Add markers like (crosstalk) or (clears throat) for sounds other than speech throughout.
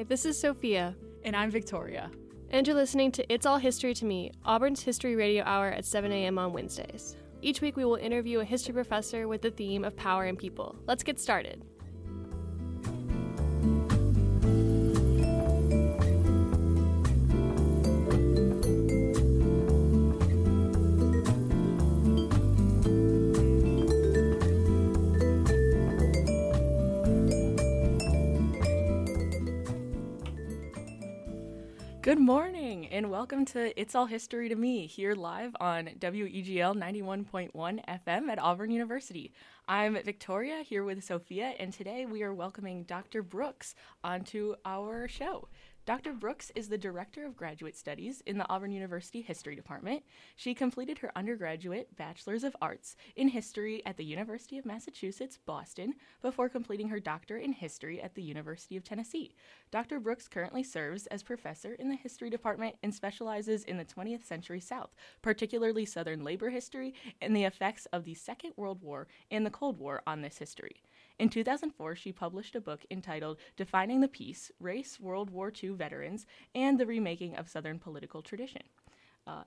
Hi, this is Sophia. And I'm Victoria. And you're listening to It's All History to Me, Auburn's History Radio Hour at 7 a.m. on Wednesdays. Each week we will interview a history professor with the theme of power and people. Let's get started. And welcome to It's All History to Me here live on WEGL 91.1 FM at Auburn University. I'm Victoria here with Sophia and today we are welcoming Dr. Brooks onto our show. Dr. Brooks is the Director of Graduate Studies in the Auburn University History Department. She completed her undergraduate Bachelor's of Arts in History at the University of Massachusetts, Boston, before completing her doctorate in History at the University of Tennessee. Dr. Brooks currently serves as professor in the History Department and specializes in the 20th century South, particularly Southern labor history and the effects of the Second World War and the Cold War on this history. In 2004, she published a book entitled Defining the Peace Race, World War II Veterans, and the Remaking of Southern Political Tradition. Uh,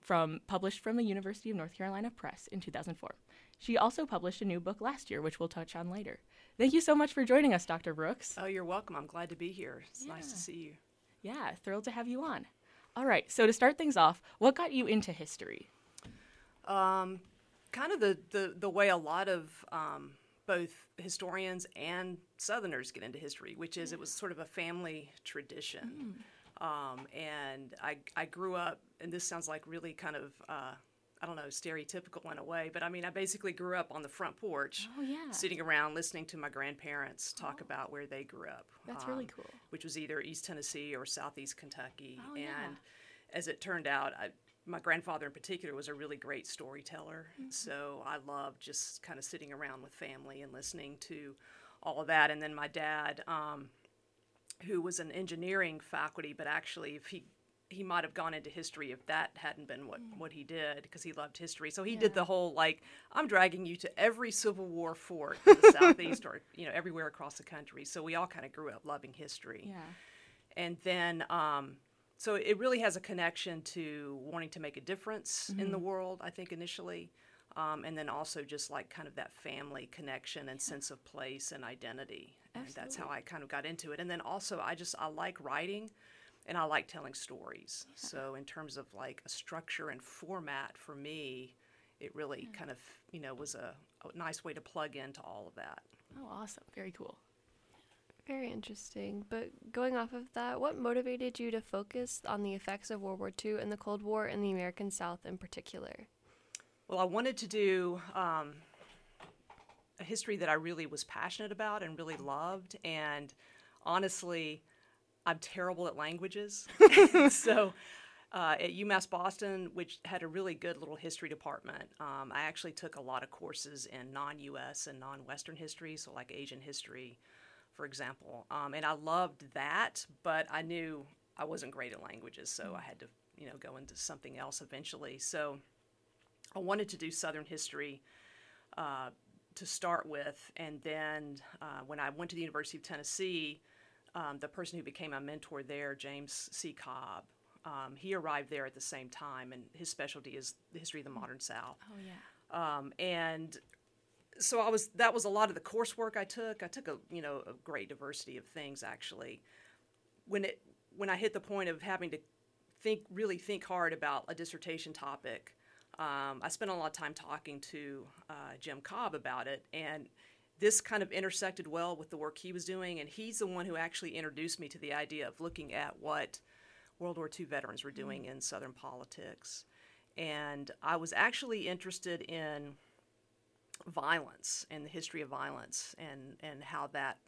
from published from the University of North Carolina Press in 2004. She also published a new book last year, which we'll touch on later. Thank you so much for joining us, Dr. Brooks. Oh, you're welcome. I'm glad to be here. It's Yeah. nice to see you. Yeah, thrilled to have you on. All right, so to start things off, what got you into history? Um, kind of the, the, the way a lot of um, both historians and Southerners get into history, which is it was sort of a family tradition. Um, and I, I grew up, and this sounds like really kind of, uh, I don't know, stereotypical in a way, but I mean, I basically grew up on the front porch, Oh, yeah. sitting around listening to my grandparents talk about where they grew up. That's really um, cool. Which was either East Tennessee or Southeast Kentucky. Oh, yeah. and as it turned out, I, my grandfather in particular was a really great storyteller. Mm-hmm. So I loved just kind of sitting around with family and listening to all of that. And then my dad, um, who was an engineering faculty, but actually, if he he might have gone into history if that hadn't been what, what he did because he loved history. So he did the whole like I'm dragging you to every Civil War fort in the (laughs) southeast or you know everywhere across the country. So we all kind of grew up loving history Yeah. and then um, so it really has a connection to wanting to make a difference in the world i think initially um, and then also just like kind of that family connection and sense of place and identity and that's how i kind of got into it. And then also i just i like writing and i like telling stories. So in terms of like a structure and format for me it really kind of you know was a, a nice way to plug into all of that. Oh, awesome. Very cool. Very interesting. But going off of that, what motivated you to focus on the effects of World War II and the Cold War in the American South in particular? Well, I wanted to do um, a history that I really was passionate about and really loved. And honestly, I'm terrible at languages. (laughs) so uh, at UMass Boston, which had a really good little history department, um, I actually took a lot of courses in non US and non Western history, so like Asian history, for example. Um, and I loved that, but I knew I wasn't great at languages, so I had to, you know, go into something else eventually. So I wanted to do Southern history uh, to start with, and then uh, when I went to the University of Tennessee, um, the person who became my mentor there, James C. Cobb, um, he arrived there at the same time, and his specialty is the history of the modern South. Oh, yeah. Um, and so I was that was a lot of the coursework I took. I took a you know a great diversity of things actually. When it when I hit the point of having to think really think hard about a dissertation topic, um, I spent a lot of time talking to uh, Jim Cobb about it, and this kind of intersected well with the work he was doing. And he's the one who actually introduced me to the idea of looking at what World War II veterans were doing in Southern politics. And I was actually interested in violence and the history of violence and, and how that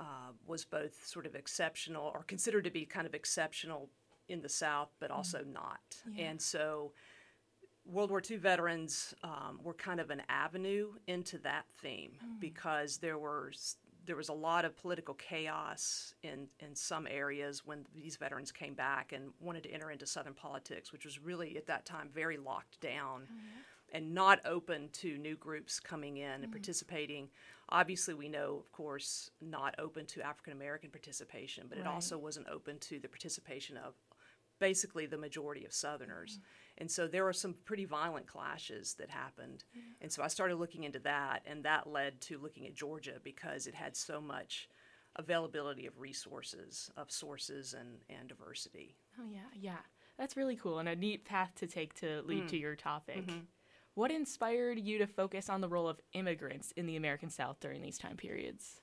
uh, was both sort of exceptional or considered to be kind of exceptional in the South, but also not. And so World War II veterans um, were kind of an avenue into that theme because there were there was a lot of political chaos in in some areas when these veterans came back and wanted to enter into Southern politics, which was really at that time very locked down. And not open to new groups coming in and mm-hmm. participating. Obviously, we know, of course, not open to African American participation, but it also wasn't open to the participation of basically the majority of Southerners. Mm-hmm. And so there were some pretty violent clashes that happened. And so I started looking into that, and that led to looking at Georgia because it had so much availability of resources, of sources, and, and diversity. Oh yeah, yeah. That's really cool and a neat path to take to lead to mm-hmm. your topic. What inspired you to focus on the role of immigrants in the American South during these time periods?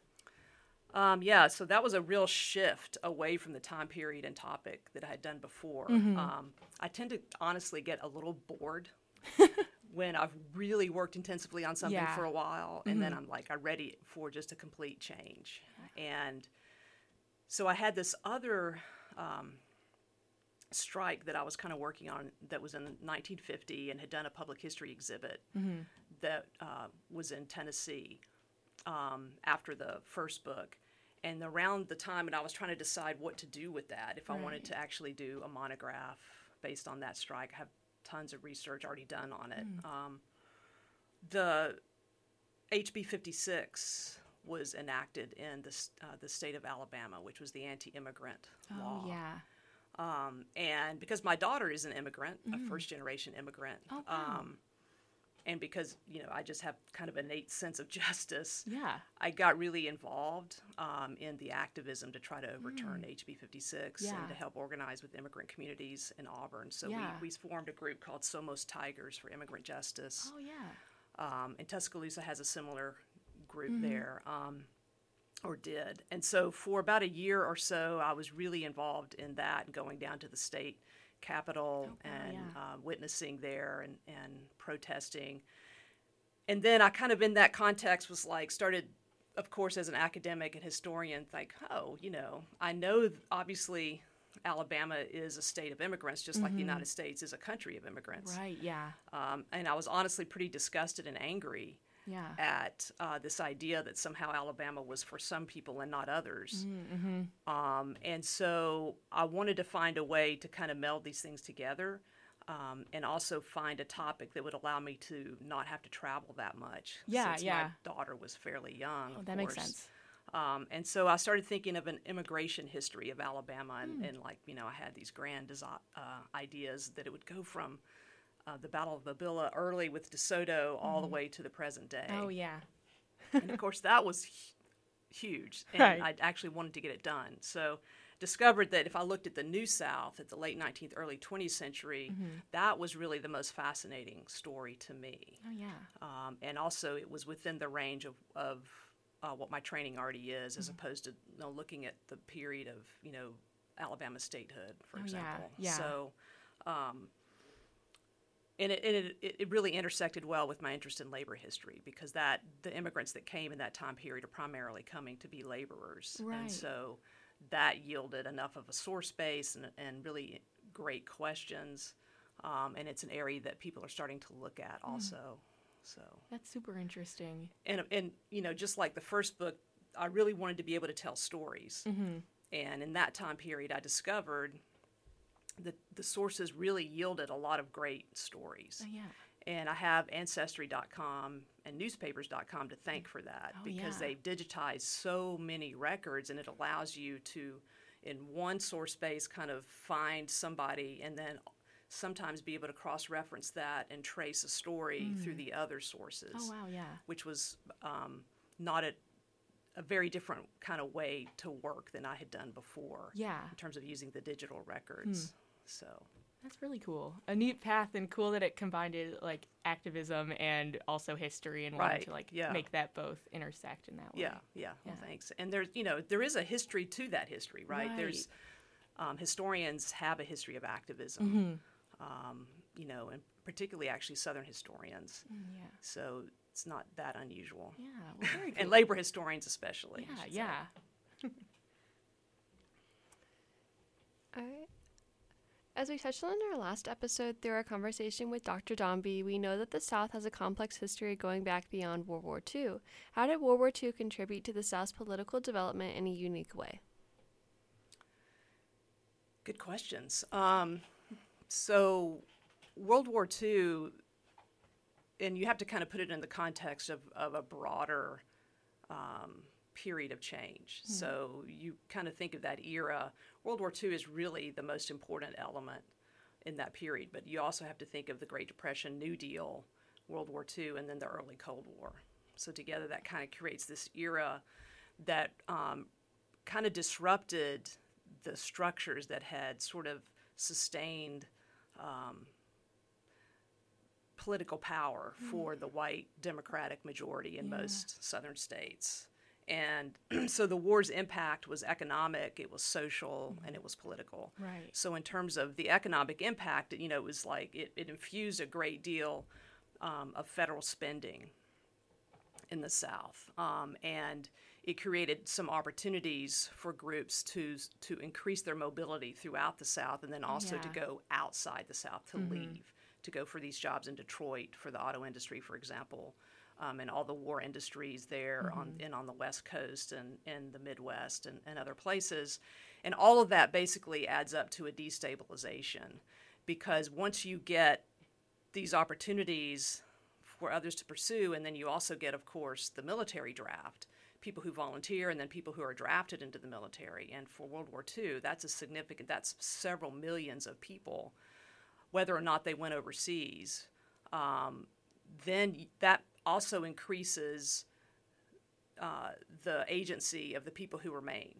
Um, yeah, so that was a real shift away from the time period and topic that I had done before. Um, I tend to honestly get a little bored (laughs) when I've really worked intensively on something Yeah. for a while, and then I'm like, I'm ready for just a complete change. And so I had this other um, strike that I was kind of working on that was in 1950 and had done a public history exhibit that uh, was in Tennessee um, after the first book. And around the time that I was trying to decide what to do with that, if I wanted to actually do a monograph based on that strike, I have tons of research already done on it. Um, the HB 56 was enacted in the, uh, the state of Alabama, which was the anti immigrant law. Oh yeah. Um, and because my daughter is an immigrant, a first generation immigrant, Oh, wow. um, and because you know I just have kind of an innate sense of (laughs) justice, Yeah. I got really involved um, in the activism to try to overturn HB 56 Mm. Yeah. and to help organize with immigrant communities in Auburn. So Yeah. we, we formed a group called Somos Tigers for Immigrant Justice. Oh yeah. Um, and Tuscaloosa has a similar group Mm-hmm. there, um, or did. And so for about a year or so, I was really involved in that and going down to the state capitol Oh, wow, and yeah. uh, witnessing there and, and protesting. And then I kind of, in that context, was like, started, of course, as an academic and historian, like, oh, you know, I know obviously Alabama is a state of immigrants, just like the United States is a country of immigrants. Mm-hmm. Right. Yeah. Um, and I was honestly pretty disgusted and angry Yeah. at uh, this idea that somehow Alabama was for some people and not others. Mm-hmm. Um, and so I wanted to find a way to kind of meld these things together um, and also find a topic that would allow me to not have to travel that much. Yeah, since yeah. My daughter was fairly young. Oh, that makes sense. Um, and so I started thinking of an immigration history of Alabama, and, Hmm. and like you know, I had these grand desi- uh, ideas that it would go from uh, the Battle of Mobila early with DeSoto all the way to the present day. Mm-hmm. Oh yeah. and of course, that was hu- huge, and Right. I actually wanted to get it done. So discovered that if I looked at the New South at the late 19th, early 20th century, that was really the most fascinating story to me Oh yeah. um, and also it was within the range of, of uh, what my training already is, Mm-hmm. as opposed to you know, looking at the period of you know Alabama statehood, for Oh, yeah, example. yeah. So, um, and it, and it it really intersected well with my interest in labor history because that the immigrants that came in that time period are primarily coming to be laborers, Right. and so that yielded enough of a source base and, and really great questions. Um, and it's an area that people are starting to look at Mm. also. So That's super interesting. and and you know just like the first book i really wanted to be able to tell stories Mm-hmm. and in that time period i discovered that the sources really yielded a lot of great stories Oh yeah. and i have ancestry.com and newspapers.com to thank for that Oh, because yeah. they've digitized so many records and it allows you to in one source base kind of find somebody and then sometimes be able to cross-reference that and trace a story through the other sources Mm. Oh wow. Yeah. which was um, not a, a very different kind of way to work than I had done before. Yeah. In terms of using the digital records. So, That's really cool. A neat path and cool that it combined it, like activism and also history and wanted Right, to like yeah. make that both intersect in that way. yeah, yeah, well, thanks. And there's, you know, there is a history to that history, right? There's um, historians have a history of activism, Mm-hmm. um, you know, and particularly actually Southern historians. Mm, Yeah. So it's not that unusual. Yeah. Well, very cool. (laughs) And labor historians, especially. Yeah. Yeah. (laughs) All right. As we touched on in our last episode through our conversation with Dr. Dombey, we know that the South has a complex history going back beyond World War II. How did World War II contribute to the South's political development in a unique way? Good questions. Um, so, World War II, and you have to kind of put it in the context of, of a broader um, period of change. Hmm. So you kind of think of that era. World War II is really the most important element in that period, but you also have to think of the Great Depression, New Deal, World War II, and then the early Cold War. So together that kind of creates this era that um, kind of disrupted the structures that had sort of sustained um, political power for the white Democratic majority in Yeah. most southern states. And (clears throat) so the war's impact was economic, it was social, and it was political. Right. So in terms of the economic impact, you know, it was like it, it infused a great deal um, of federal spending in the South, um, and it created some opportunities for groups to to increase their mobility throughout the South, and then also to go outside the South to leave to go for these jobs in Detroit for the auto industry, for example. Um, and all the war industries there on and on the West Coast and, and the Midwest and, and other places. And all of that basically adds up to a destabilization because once you get these opportunities for others to pursue, and then you also get, of course, the military draft, people who volunteer and then people who are drafted into the military. And for World War II, that's a significant, that's several millions of people, whether or not they went overseas. Um, then that also increases uh, the agency of the people who remain.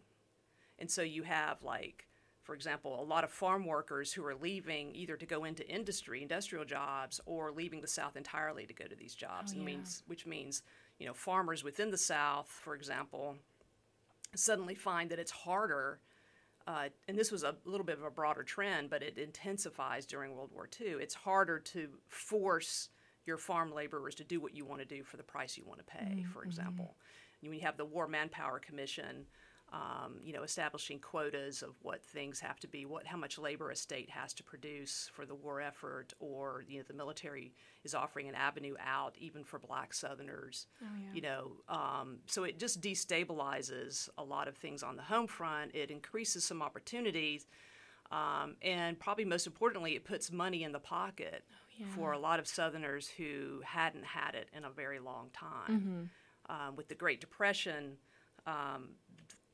And so you have, like, for example, a lot of farm workers who are leaving either to go into industry, industrial jobs, or leaving the South entirely to go to these jobs. Oh, yeah. means, which means, you know, farmers within the South, for example, suddenly find that it's harder. Uh, and this was a little bit of a broader trend, but it intensifies during World War II. It's harder to force your farm laborers to do what you want to do for the price you want to pay, for example. When you have the War Manpower Commission, um, you know, establishing quotas of what things have to be, what how much labor a state has to produce for the war effort, or you know, the military is offering an avenue out even for Black Southerners. Oh, yeah. You know, um, so it just destabilizes a lot of things on the home front. It increases some opportunities, um, and probably most importantly, it puts money in the pocket for a lot of Southerners who hadn't had it in a very long time. Um, with the Great Depression, um,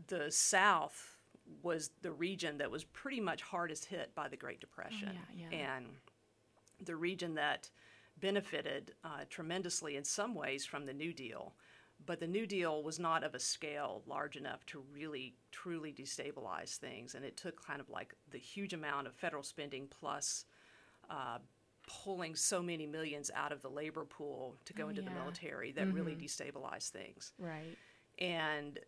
the South was the region that was pretty much hardest hit by the Great Depression, yeah, yeah. and the region that benefited uh, tremendously in some ways from the New Deal. But the New Deal was not of a scale large enough to really, truly destabilize things. And it took kind of like the huge amount of federal spending plus uh, pulling so many millions out of the labor pool to go Oh, into the military that really destabilized things Right. and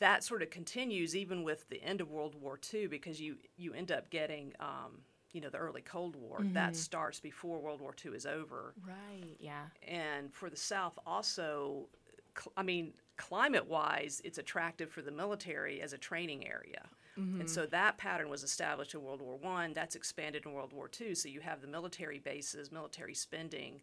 that sort of continues even with the end of World War II because you you end up getting um, you know the early Cold War that starts before World War II is over, Right. Yeah. and for the South also, cl- I mean climate wise, it's attractive for the military as a training area. And mm-hmm. so that pattern was established in World War One. That's expanded in World War Two. So you have the military bases, military spending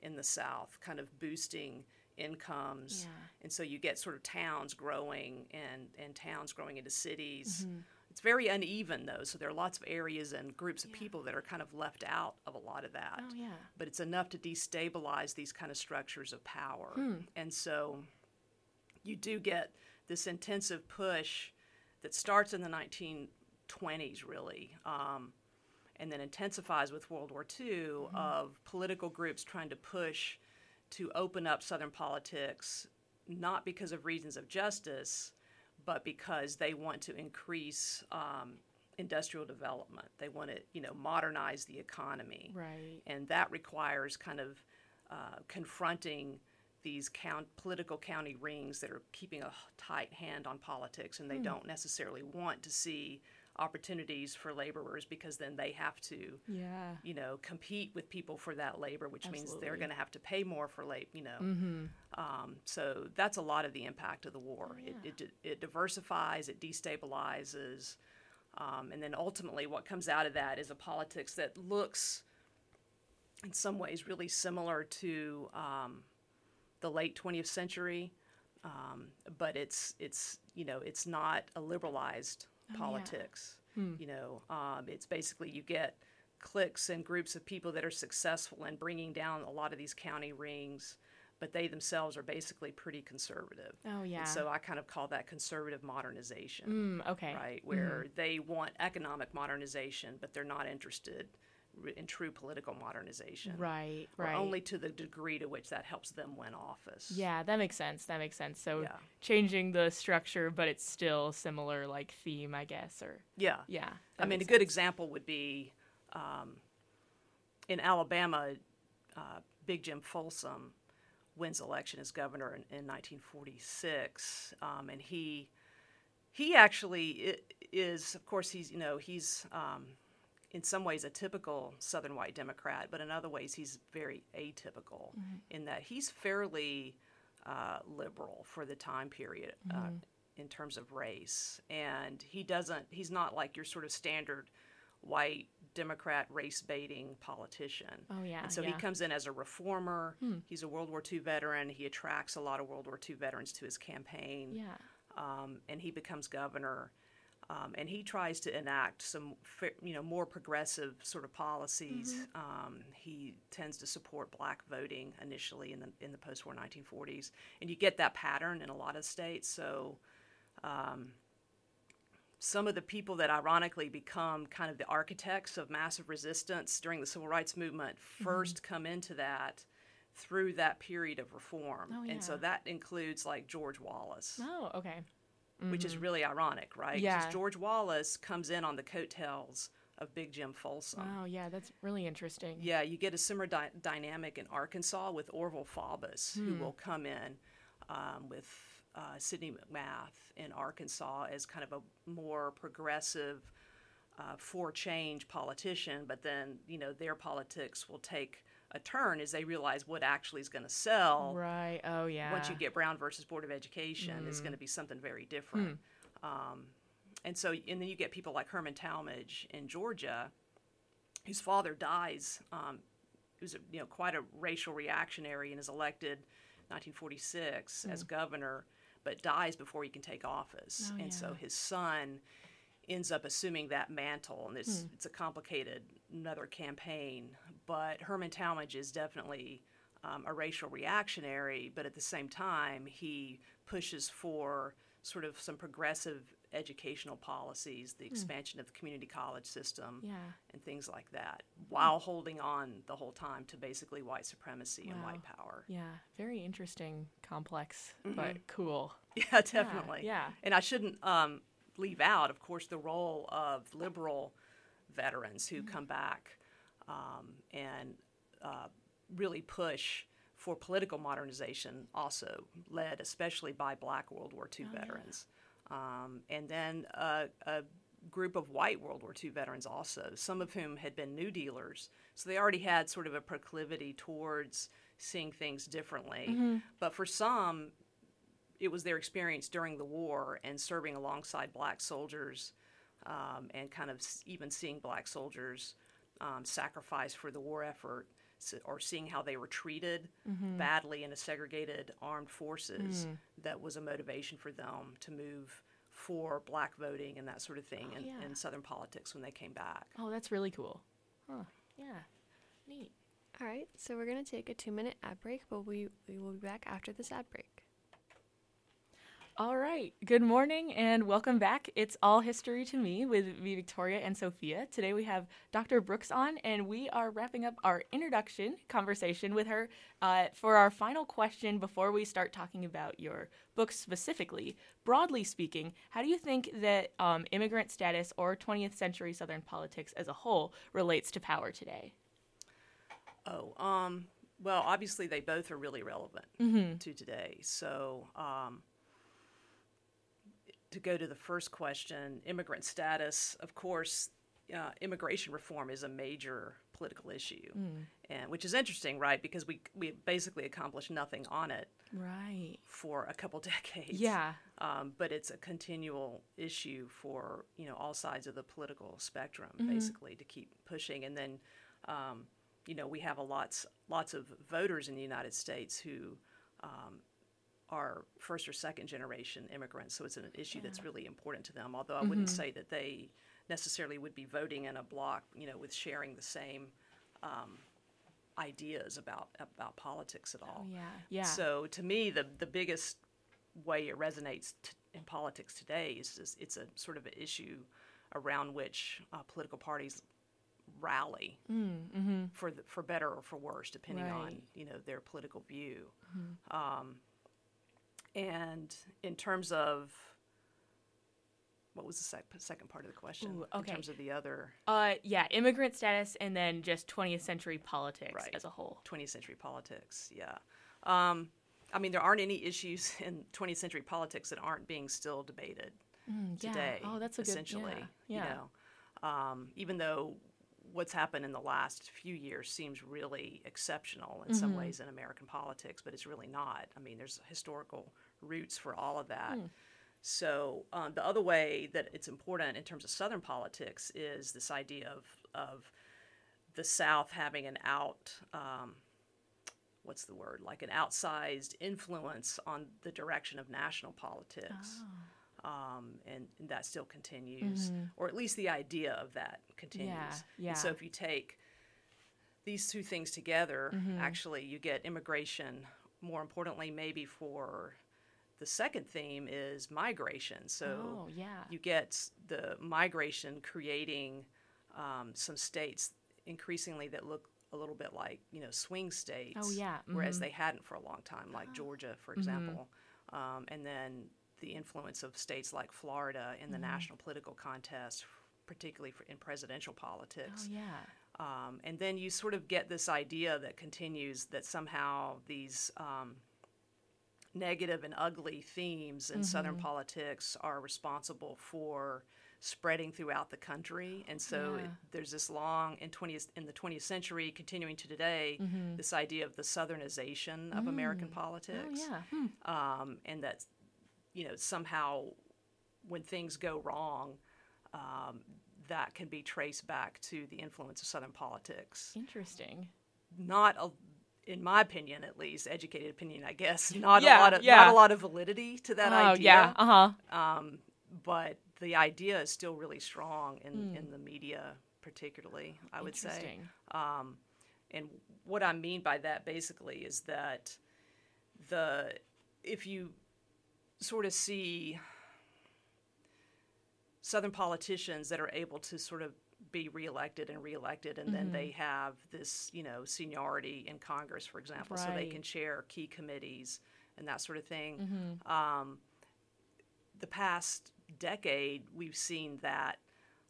in the South, kind of boosting incomes. Yeah. And so you get sort of towns growing and, and towns growing into cities. Mm-hmm. It's very uneven though, so there are lots of areas and groups of people that are kind of left out of a lot of that. Oh yeah. But it's enough to destabilize these kind of structures of power. Hmm. And so you do get this intensive push that starts in the 1920s, really, um, and then intensifies with World War II of political groups trying to push to open up Southern politics, not because of reasons of justice, but because they want to increase um, industrial development. They want to, you know, modernize the economy Right. and that requires kind of uh, confronting these count, political county rings that are keeping a tight hand on politics, and they don't necessarily want to see opportunities for laborers because then they have to, Yeah. you know, compete with people for that labor, which means they're going to have to pay more for labor, you know. Um, so that's a lot of the impact of the war. it, it, it diversifies, it destabilizes, um, and then ultimately what comes out of that is a politics that looks, in some ways, really similar to um, the late 20th century, um, but it's it's you know it's not a liberalized yeah. politics. You know, um, it's basically you get cliques and groups of people that are successful in bringing down a lot of these county rings, but they themselves are basically pretty conservative. Oh yeah. And so I kind of call that conservative modernization, Mm, okay. right? Where they want economic modernization, but they're not interested in true political modernization. Right. Right. only to the degree to which that helps them win office. Yeah, that makes sense. That makes sense. So Yeah. changing the structure, but it's still similar, like theme, I guess. Or Yeah. yeah. I mean, a makes good sense. example would be um, in Alabama, uh, Big Jim Folsom wins election as governor in, in 1946, um, and he he actually is, of course, he's you know he's um, in some ways a typical Southern white Democrat, but in other ways he's very atypical in that he's fairly uh, liberal for the time period. Uh, in terms of race, and he doesn't. He's not like your sort of standard white Democrat race baiting politician. Oh, yeah, And so he yeah. Hmm. comes in as a reformer. Hmm. He's a World War II veteran. He attracts a lot of World War II veterans to his campaign. Yeah. Um, and he becomes governor. Um, and he tries to enact some, you know, more progressive sort of policies. Mm-hmm. Um, he tends to support black voting initially in the in the post-war 1940s, and you get that pattern in a lot of states. So, um, some of the people that ironically become kind of the architects of massive resistance during the civil rights movement Mm-hmm. 1st come into that through that period of reform, Oh, and so that includes like George Wallace Oh, okay. Which is really ironic, right? Mm-hmm. Yeah. George Wallace comes in on the coattails of Big Jim Folsom. Oh, yeah. That's really interesting. Yeah, you get a similar dy- dynamic in Arkansas with Orval Faubus, who Hmm. will come in um, with uh, Sidney McMath in Arkansas as kind of a more progressive, uh, for change politician. But then, you know, their politics will take a turn is they realize what actually is going to sell Right. Oh, yeah. once you get Brown versus Board of Education, it's going to be something very different. Um, and so, and then you get people like Herman Talmadge in Georgia, whose father dies. Um, who's a, you know quite a racial reactionary and is elected 1946 as governor, but dies before he can take office. Oh, and so his son ends up assuming that mantle, and it's it's a complicated another campaign. But Herman Talmadge is definitely um, a racial reactionary, but at the same time he pushes for sort of some progressive educational policies, the expansion of the community college system, Yeah. and things like that, while holding on the whole time to basically white supremacy and white power. Yeah. Very interesting, complex, but cool. (laughs) Yeah, definitely. yeah. And I shouldn't um, leave out, of course, the role of liberal veterans who come back um, and uh, really push for political modernization, also led especially by black World War II veterans. Um, and then uh, a group of white World War II veterans also, some of whom had been New Dealers. So they already had sort of a proclivity towards seeing things differently. But for some, it was their experience during the war and serving alongside black soldiers um, and kind of even seeing black soldiers um, sacrifice for the war effort or seeing how they were treated badly in a segregated armed forces that was a motivation for them to move for black voting and that sort of thing in, yeah. in southern politics when they came back Oh, that's really cool. Huh. Yeah. Neat. All right, so we're going to take a two minute ad break, but we, we will be back after this ad break. All right. Good morning and welcome back. It's All History to Me with me, Victoria and Sophia. Today we have Dr. Brooks on, and we are wrapping up our introduction conversation with her uh, for our final question before we start talking about your book specifically. Broadly speaking, how do you think that um, immigrant status or 20th century Southern politics as a whole relates to power today? Oh, um, well, obviously they both are really relevant to today. So, um, to go to the first question, immigrant status, of course, uh, immigration reform is a major political issue, and which is interesting, right? Because we we basically accomplished nothing on it Right. for a couple (laughs) decades. Yeah. Um, but it's a continual issue for you know all sides of the political spectrum, Mm-hmm. basically, to keep pushing. And then, um, you know, we have a lots lots of voters in the United States who um, are first or second generation immigrants, so it's an issue that's really important to them. Although I wouldn't Mm-hmm. say that they necessarily would be voting in a block, you know, with sharing the same um, ideas about about politics at all. Oh, yeah. Yeah. So to me, the the biggest way it resonates t- in politics today is just, it's a sort of an issue around which uh, political parties rally mm-hmm. for the, for better or for worse, depending on you know their political view. Um, and in terms of what was the sec- second part of the question? Ooh, In terms of the other Uh, yeah, immigrant status and then just 20th century politics Right. as a whole. 20th century politics, yeah. Um, I mean, there aren't any issues (laughs) in 20th century politics that aren't being still debated Mm, yeah. today. Oh, that's a good essentially. Yeah. yeah. You know, um, even though what's happened in the last few years seems really exceptional in Mm-hmm. some ways in American politics, but it's really not. I mean, there's historical roots for all of that. Hmm. So um, the other way that it's important in terms of Southern politics is this idea of of the South having an out. Um, What's the word? Like an outsized influence on the direction of national politics Oh. Um, and, and that still continues, or at least the idea of that continues. Mm-hmm. yeah. And so if you take these two things together, Mm-hmm. actually, you get immigration. More importantly, maybe for the second theme is migration. So Oh, yeah. you get the migration creating um, some states increasingly that look a little bit like you know swing states. Oh, yeah, Whereas mhm. they hadn't for a long time, like (gasps) Georgia, for example, um, and then the influence of states like Florida in the national political contest, particularly in presidential Oh, politics. yeah. Um, and then you sort of get this idea that continues that somehow these um, negative and ugly themes in Southern Mm-hmm. politics are responsible for spreading throughout the country. And so it, there's this long in 20th in the 20th century, continuing to today, this idea of the Southernization of American Mm-hmm. Mm. Oh, politics, yeah. Hmm. um, and that you know somehow when things go wrong. Um, that can be traced back to the influence of Southern politics Interesting. not a, in my opinion at least educated opinion i guess (laughs) not Yeah, a lot of yeah. not a lot of validity to that oh, idea yeah. Uh huh. um, but the idea is still really strong in, Hmm. in the media particularly i would say Interesting. um, and what i mean by that basically is that the if you sort of see southern politicians that are able to sort of be reelected and reelected and then they have this you know seniority in congress for example so they can chair key committees and that sort of thing Mm-hmm. um, the past decade we've seen that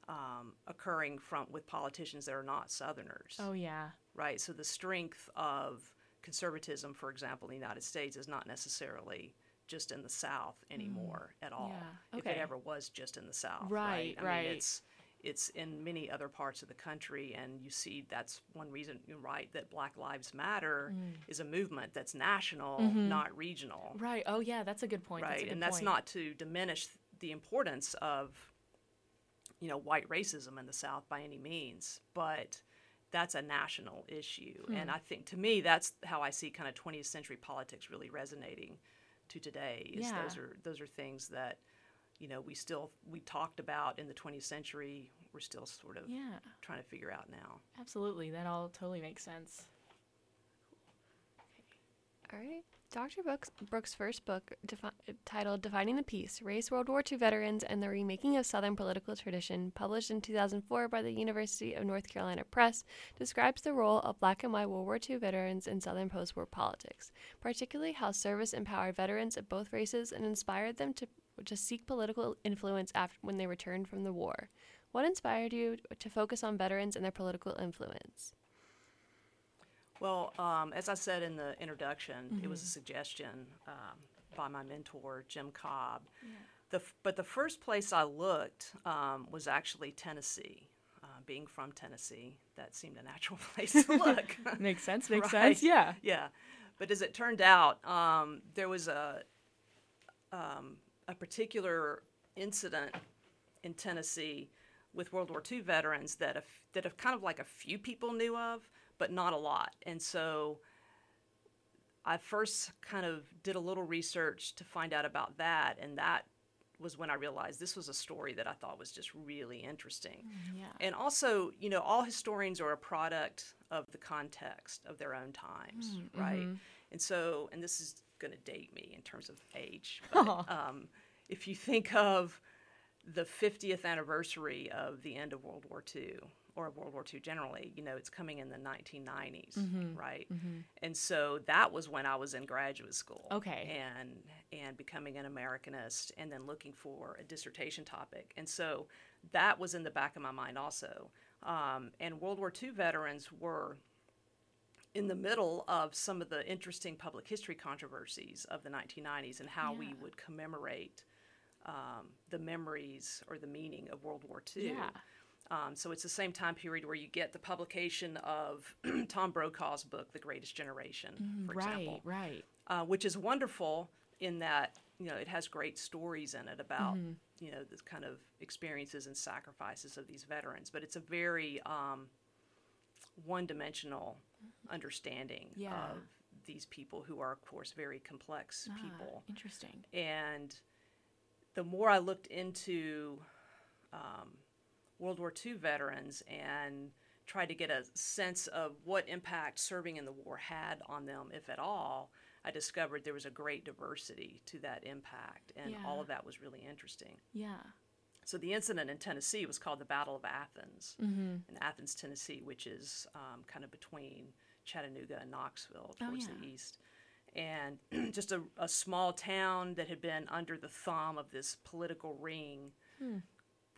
um, occurring from with politicians that are not southerners Oh, yeah. right? So the strength of conservatism, for example, in the United States is not necessarily just in the South anymore at all. Mm. Yeah, If it ever was just in the South, Right, right. I right. mean, it's it's in many other parts of the country, and you see that's one reason, you're right, that Black Lives Matter Mm. is a movement that's national, not regional Right. Oh, yeah. That's a good point. That's right good and that's point. not to diminish the importance of you know white racism in the south by any means but that's a national issue Hmm. and i think to me that's how i see kind of 20th century politics really resonating to today is Yeah. those are those are things that you know we still we talked about in the 20th century we're still sort of Yeah. trying to figure out now Absolutely. That all totally makes sense. All right. Dr. Brooks, Brooks' first book, defi- titled Defining the Peace Race, World War II Veterans, and the Remaking of Southern Political Tradition, published in 2004 by the University of North Carolina Press, describes the role of black and white World War II veterans in Southern post war politics, particularly how service empowered veterans of both races and inspired them to, to seek political influence after, when they returned from the war. What inspired you to focus on veterans and their political influence? Well, um, as I said in the introduction, it was a suggestion um, by my mentor, Jim Cobb. The, f- but the first place I looked um, was actually Tennessee. Uh, being from Tennessee, that seemed a natural (laughs) place to look. (laughs) Makes sense. Makes Right. sense. Yeah. yeah. But as it turned out, um, there was a um, a particular incident in Tennessee with World War II veterans that a, f- that a kind of like a few people knew of, but not a lot. And so I first kind of did a little research to find out about that, and that was when I realized this was a story that I thought was just really interesting. Yeah. And also, you know, all historians are a product of the context of their own times, Mm, right? mm-hmm. And so, and this is going to date me in terms of age, (laughs) but um, if you think of the 50th anniversary of the end of World War II, or of World War II generally, you know, it's coming in the 1990s, Mm-hmm. right? And so that was when I was in graduate school. Okay. And and becoming an Americanist and then looking for a dissertation topic. And so that was in the back of my mind also. Um, and World War II veterans were in the middle of some of the interesting public history controversies of the 1990s and how we would commemorate um, the memories or the meaning of World War II. Yeah. Um, so it's the same time period where you get the publication of (clears throat) Tom Brokaw's book, The Greatest Generation, for Mm, right, example, right. uh, which is wonderful in that you know it has great stories in it about Mm-hmm. you know the kind of experiences and sacrifices of these veterans. But it's a very um, one-dimensional understanding Yeah. of these people who are, of course, very complex Ah, people Interesting. and the more I looked into um, World War II veterans and tried to get a sense of what impact serving in the war had on them, if at all, I discovered there was a great diversity to that impact, and all of that was really interesting. Yeah. So the incident in Tennessee was called the Battle of Athens Mm-hmm. in Athens, Tennessee, which is um, kind of between Chattanooga and Knoxville Oh, towards yeah. the east. And (clears throat) just a, a small town that had been under the thumb of this political ring, Hmm.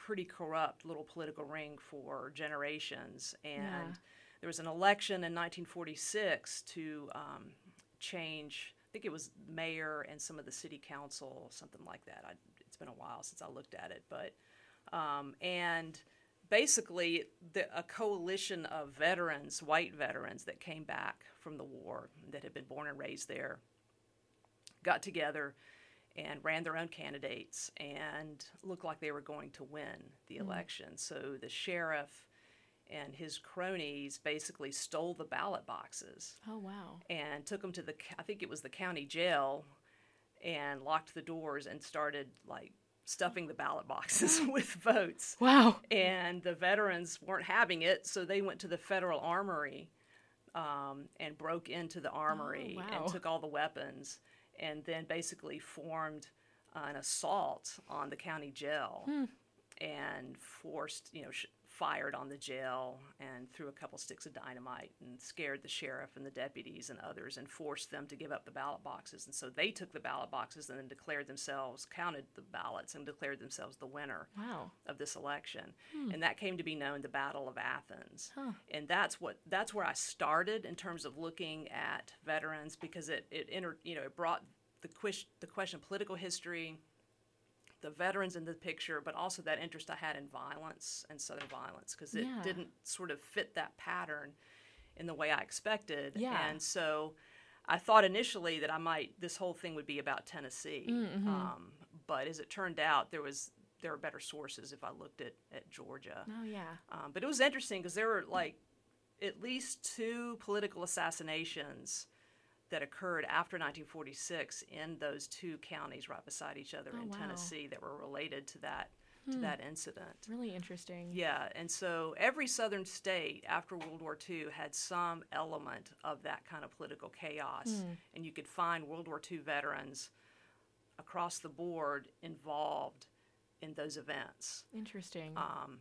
Pretty corrupt little political ring for generations. And Yeah. there was an election in 1946 to um, change, I think it was mayor and some of the city council, something like that. I, it's been a while since I looked at it, but um, and basically the, a coalition of veterans, white veterans that came back from the war that had been born and raised there, got together and ran their own candidates and looked like they were going to win the election. So the sheriff and his cronies basically stole the ballot boxes Oh wow. and took them to the I think it was the county jail and locked the doors and started like stuffing the ballot boxes (laughs) with votes. Wow. And the veterans weren't having it, so they went to the federal armory um, and broke into the armory wow. and took all the weapons and then basically formed an assault on the county jail hmm. and forced, you know, sh- fired on the jail and threw a couple sticks of dynamite and scared the sheriff and the deputies and others and forced them to give up the ballot boxes. And so they took the ballot boxes and then declared themselves, counted the ballots and declared themselves the winner Wow. of this election, hmm. and that came to be known the Battle of Athens. Huh. And that's what that's where I started in terms of looking at veterans because it it inter, you know it brought the ques- the question of political history, the veterans in the picture, but also that interest I had in violence and Southern violence because it Yeah. didn't sort of fit that pattern in the way I expected. Yeah. And so I thought initially that I might this whole thing would be about Tennessee, Mm-hmm. um, but as it turned out, there was there were better sources if I looked at, at Georgia. Oh yeah. Um, but it was interesting because there were like at least two political assassinations that occurred after 1946 in those two counties right beside each other Oh, in wow. Tennessee that were related to that to that incident. Really interesting. Yeah, and so every southern state after World War II had some element of that kind of political chaos, and you could find World War II veterans across the board involved in those events. Interesting. Um,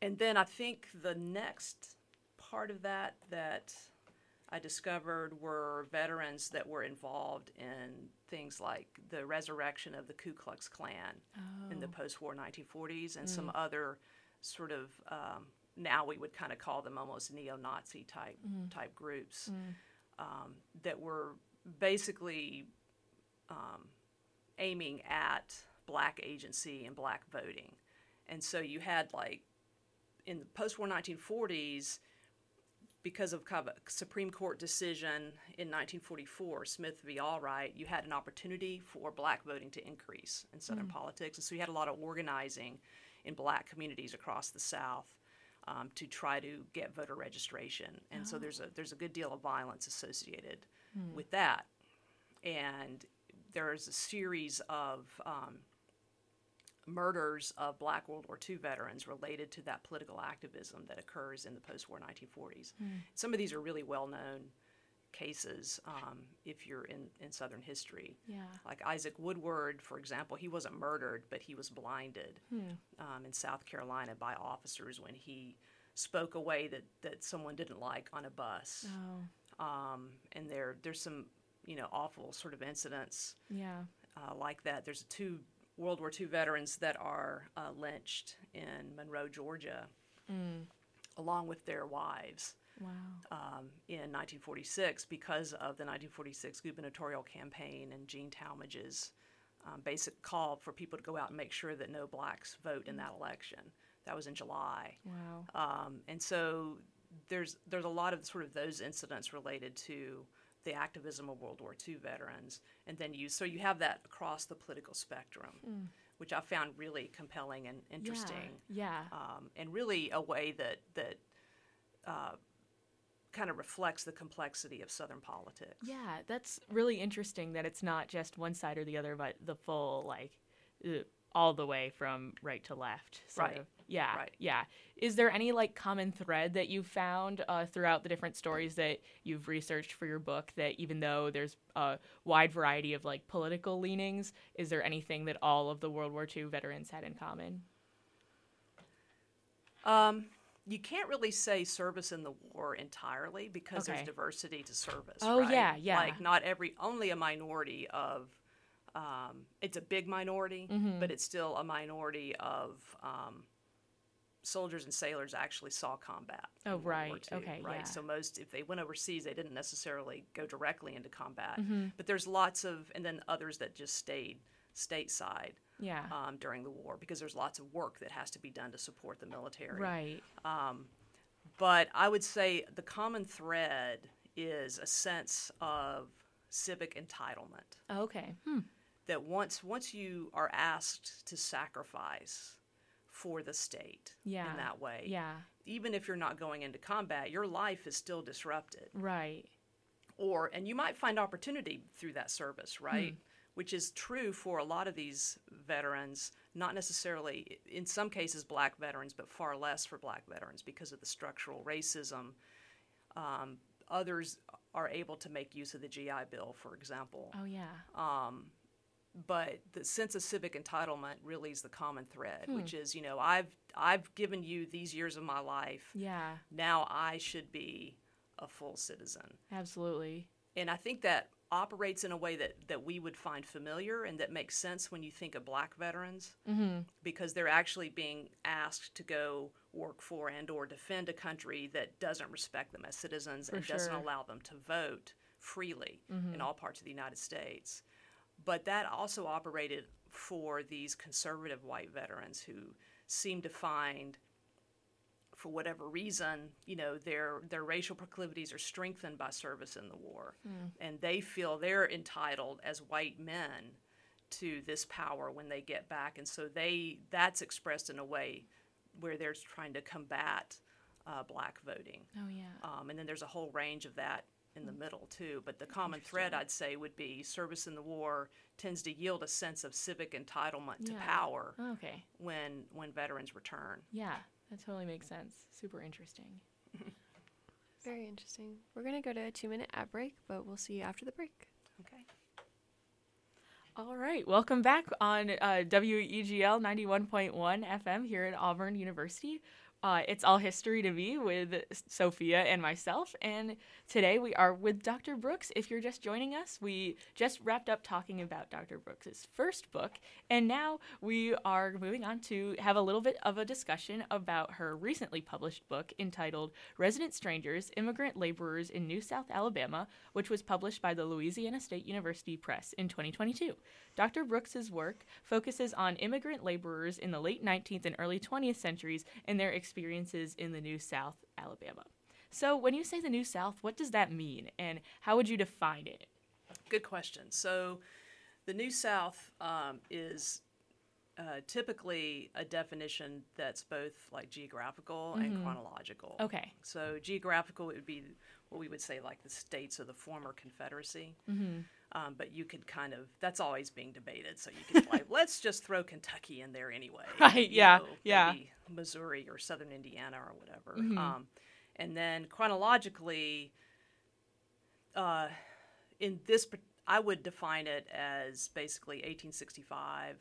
and then I think the next part of that that I discovered were veterans that were involved in things like the resurrection of the Ku Klux Klan in the Oh. post-war 1940s and some other sort of um, now we would kind of call them almost neo-Nazi type type groups um, that were basically um, aiming at black agency and black voting. And so you had like in the post-war 1940s, because of kind of a Supreme Court decision in 1944, Smith v. Allwright, you had an opportunity for black voting to increase in Southern politics. And so you had a lot of organizing in black communities across the South um, to try to get voter registration. And so there's a, there's a good deal of violence associated with that. And there's a series of um, murders of black World War II veterans related to that political activism that occurs in the post war 1940s. Some of these are really well known cases um, if you're in, in Southern history. Yeah. Like Isaac Woodard, for example, he wasn't murdered, but he was blinded um, in South Carolina by officers when he spoke a way that, that someone didn't like on a bus. Oh, Um, and there there's some you know awful sort of incidents yeah. uh, like that. There's two World War II veterans that are uh, lynched in Monroe, Georgia, along with their wives Wow. um, in 1946 because of the 1946 gubernatorial campaign and Gene Talmadge's um, basic call for people to go out and make sure that no blacks vote in that election. That was in July. Wow. Um, and so there's there's a lot of sort of those incidents related to the activism of World War II veterans, and then you so you have that across the political spectrum, which I found really compelling and interesting, Yeah. um, and really a way that that uh, kind of reflects the complexity of Southern politics. Yeah, that's really interesting that it's not just one side or the other, but the full like uh, all the way from right to left. sort Right. of. Yeah. Right. Yeah. Is there any like common thread that you've found uh, throughout the different stories that you've researched for your book? That even though there's a wide variety of like political leanings, is there anything that all of the World War II veterans had in common? Um, you can't really say service in the war entirely because Okay. there's diversity to service. Oh, right? yeah, yeah. Like not every, only a minority of. Um, it's a big minority, Mm-hmm. but it's still a minority of um, soldiers and sailors actually saw combat. Oh, right. II, Okay, Right. yeah. So most, if they went overseas, they didn't necessarily go directly into combat. Mm-hmm. But there's lots of, and then others that just stayed stateside Yeah. um, during the war because there's lots of work that has to be done to support the military. right. But I would say the common thread is a sense of civic entitlement Okay. Hmm. That once once you are asked to sacrifice for the state Yeah. in that way, Yeah. even if you're not going into combat, your life is still disrupted. Right. Or and you might find opportunity through that service, right? Which is true for a lot of these veterans, not necessarily in some cases black veterans, but far less for black veterans because of the structural racism. Um, others are able to make use of the GI Bill, for example. Oh yeah. But the sense of civic entitlement really is the common thread, hmm. which is, you know, I've I've given you these years of my life. yeah. Now I should be a full citizen. Absolutely. And I think that operates in a way that, that we would find familiar and that makes sense when you think of black veterans mm-hmm. because they're actually being asked to go work for and or defend a country that doesn't respect them as citizens and doesn't allow them to vote freely mm-hmm. in all parts of the United States. But that also operated for these conservative white veterans who seem to find for whatever reason, you know, their their racial proclivities are strengthened by service in the war, and they feel they're entitled as white men to this power when they get back, and so they that's expressed in a way where they're trying to combat uh, black voting, Oh yeah. um, and then there's a whole range of that in the middle too. But the common thread, I'd say, would be service in the war tends to yield a sense of civic entitlement to power Okay. when when veterans return. Yeah, that totally makes sense. Super interesting. (laughs) Very interesting. We're going to go to a two minute ad break, but we'll see you after the break. Okay. All right, welcome back on uh, WEGL 91.1 FM here at Auburn University. Uh, it's all history to me with Sofia and myself, and today we are with Dr. Brooks. If you're just joining us, we just wrapped up talking about Dr. Brooks's first book, and now we are moving on to have a little bit of a discussion about her recently published book entitled Resident Strangers Immigrant Laborers in New South Alabama, which was published by the Louisiana State University Press in 2022. Dr. Brooks's work focuses on immigrant laborers in the late 19th and early 20th centuries and their experiences in the New South, Alabama. So, when you say the New South, what does that mean, and how would you define it? Good question. So, the New South um, is uh, typically a definition that's both like geographical and chronological. Okay. So geographical it would be what we would say like the states of the former Confederacy. Um, but you could kind of that's always being debated. So you could like (laughs) let's just throw Kentucky in there anyway. (laughs) Right, yeah, know, yeah. Missouri or Southern Indiana or whatever. Um, and then chronologically, uh, in this, I would define it as basically 1865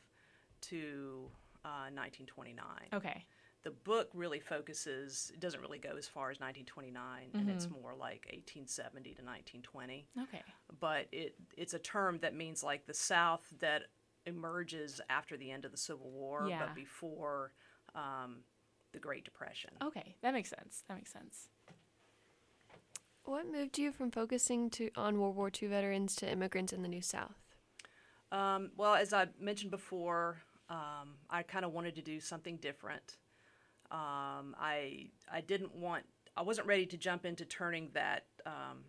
to uh, 1929. Okay. The book really focuses, it doesn't really go as far as 1929, and it's more like 1870 to 1920. Okay. But it, it's a term that means like the South that emerges after the end of the Civil War, Yeah. but before um, the Great Depression. Okay. That makes sense. That makes sense. What moved you from focusing to on World War II veterans to immigrants in the New South? Um, well, as I mentioned before, um, I kind of wanted to do something different. Um, I I didn't want I wasn't ready to jump into turning that um,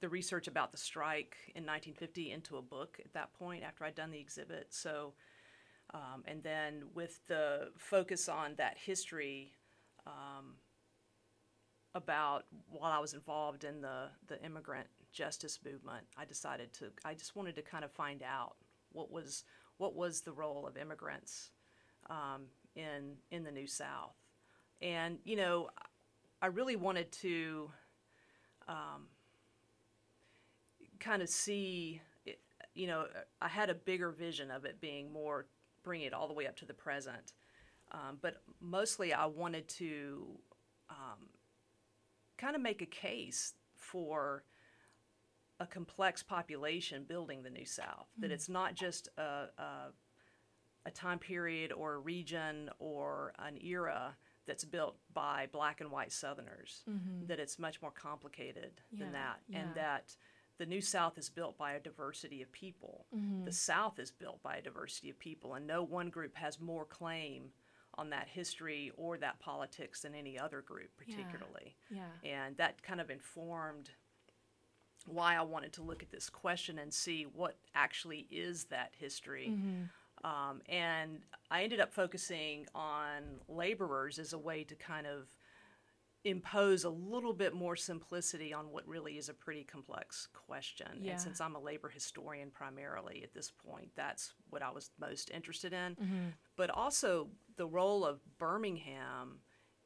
the research about the strike in 1950 into a book at that point after I'd done the exhibit. So, um, and then with the focus on that history um, about while I was involved in the the immigrant justice movement, I decided to I just wanted to kind of find out what was what was the role of immigrants um, in in the New South, and you know I really wanted to um, kind of see it, you know I had a bigger vision of it being more bringing it all the way up to the present, um, but mostly I wanted to um, kind of make a case for a complex population building the New South. That it's not just a, a, a time period or a region or an era that's built by black and white Southerners. Mm-hmm. That it's much more complicated Yeah, than that, yeah. and that the New South is built by a diversity of people. Mm-hmm. The South is built by a diversity of people, and no one group has more claim on that history or that politics than any other group, particularly Yeah. and that kind of informed why I wanted to look at this question and see what actually is that history. Mm-hmm. Um, and I ended up focusing on laborers as a way to kind of impose a little bit more simplicity on what really is a pretty complex question. Yeah. And since I'm a labor historian primarily at this point, that's what I was most interested in. But also the role of Birmingham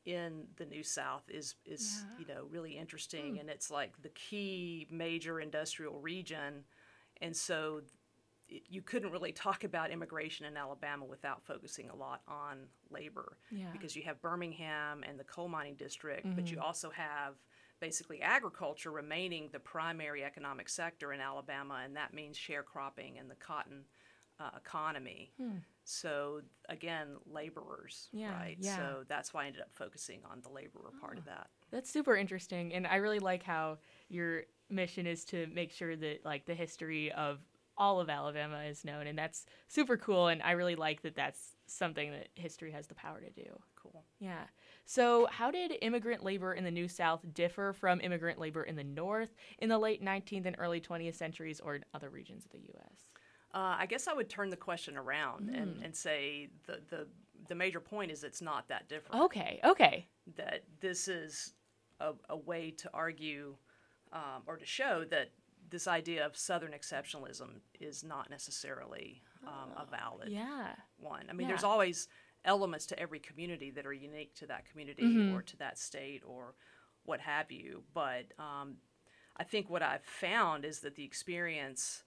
in the New South is is Yeah. you know really interesting, and it's like the key major industrial region, and so it, you couldn't really talk about immigration in Alabama without focusing a lot on labor Yeah. because you have Birmingham and the coal mining district, but you mm-hmm. also have basically agriculture remaining the primary economic sector in Alabama, and that means sharecropping and the cotton uh, economy. Hmm. So again, laborers, Yeah, right? yeah. So that's why I ended up focusing on the laborer part of ah, that. That's super interesting, and I really like how your mission is to make sure that like the history of all of Alabama is known, and that's super cool. And I really like that that's something that history has the power to do. Cool. Yeah. So, how did immigrant labor in the New South differ from immigrant labor in the North in the late 19th and early 20th centuries or in other regions of the U.S.? Uh, I guess I would turn the question around Hmm. and, and say the, the the major point is it's not that different. Okay. Okay. that this is a, a way to argue um, or to show that this idea of Southern exceptionalism is not necessarily um, a valid Yeah. one. I mean, Yeah. there's always elements to every community that are unique to that community Mm-hmm. or to that state or what have you. But um, I think what I've found is that the experience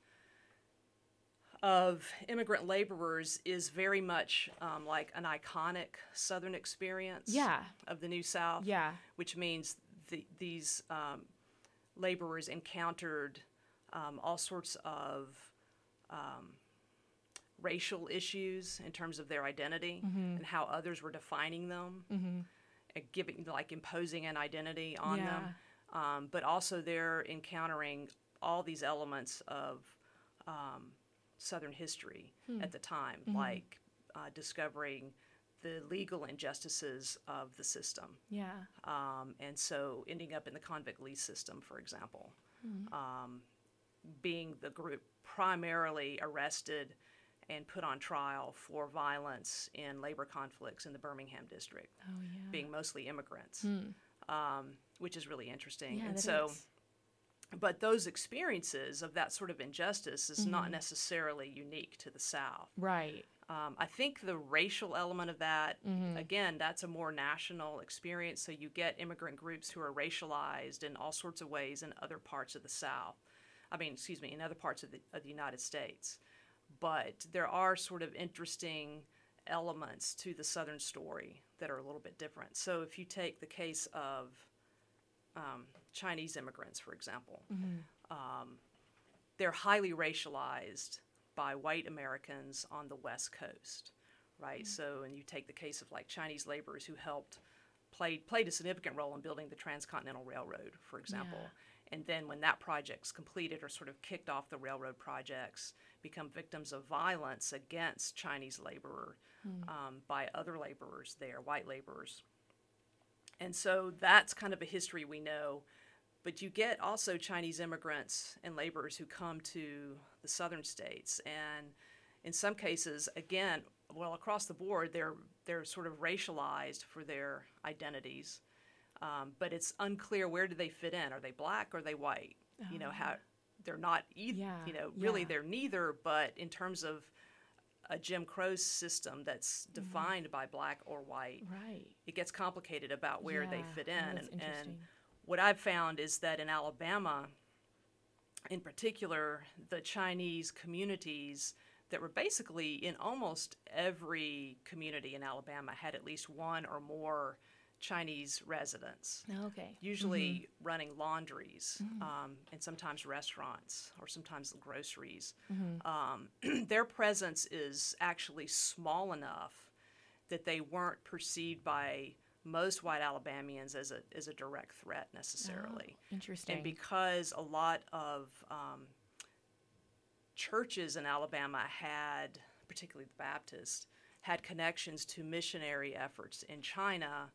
of immigrant laborers is very much um, like an iconic Southern experience Yeah. of the New South Yeah. which means the, these um, laborers encountered um, all sorts of um, racial issues in terms of their identity and how others were defining them, and giving like imposing an identity on them. Um, but also they're encountering all these elements of um, Southern history at the time, like uh, discovering the legal injustices of the system. Yeah. um, and so ending up in the convict lease system, for example, um, being the group primarily arrested and put on trial for violence in labor conflicts in the Birmingham district, Oh yeah. being mostly immigrants, Hmm. um, which is really interesting. Yeah, and so, is. but those experiences of that sort of injustice is Mm-hmm. not necessarily unique to the South. Right. Um, I think the racial element of that, Mm-hmm. again, that's a more national experience. So you get immigrant groups who are racialized in all sorts of ways in other parts of the South. I mean, excuse me, in other parts of the, of the United States. But there are sort of interesting elements to the Southern story that are a little bit different. So if you take the case of um, Chinese immigrants, for example, um, they're highly racialized by white Americans on the West Coast, right? So, and you take the case of like Chinese laborers who helped played played a significant role in building the Transcontinental Railroad, for example. Yeah. And then when that project's completed or sort of kicked off the railroad projects, become victims of violence against Chinese labor um, by other laborers there, white laborers. And so that's kind of a history we know. But you get also Chinese immigrants and laborers who come to the southern states. And in some cases, again, well, across the board, they're, they're sort of racialized for their identities. Um, but it's unclear where do they fit in? Are they black or are they white? You know, how they're not either, Yeah, you know, really yeah. they're neither, but in terms of a Jim Crow system that's defined by black or white, Right. it gets complicated about where they Yeah. fit Oh, in. and, and what I've found is that in Alabama, in particular, the Chinese communities that were basically in almost every community in Alabama had at least one or more Chinese residents Okay. usually running laundries um, and sometimes restaurants or sometimes groceries. Um, (clears throat) their presence is actually small enough that they weren't perceived by most white Alabamians as a, as a direct threat necessarily. Interesting. And because a lot of um, churches in Alabama had, particularly the Baptist, had connections to missionary efforts in China,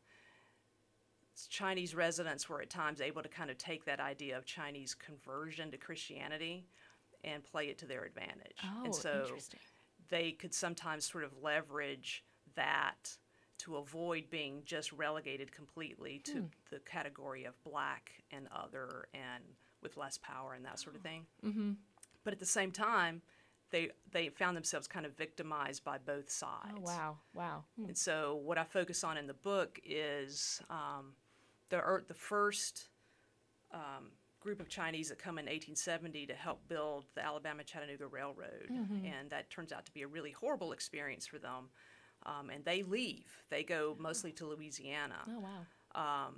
Chinese residents were at times able to kind of take that idea of Chinese conversion to Christianity and play it to their advantage. oh, and so interesting. they could sometimes sort of leverage that to avoid being just relegated completely to Hmm. the category of black and other and with less power and that sort of thing. Mm-hmm. But at the same time, they they found themselves kind of victimized by both sides. Oh wow. Wow. Hmm. And so, what I focus on in the book is um, the er, the first um, group of Chinese that come in 1870 to help build the Alabama Chattanooga Railroad, and that turns out to be a really horrible experience for them. Um, and they leave; they go mostly to Louisiana. Oh wow. Um,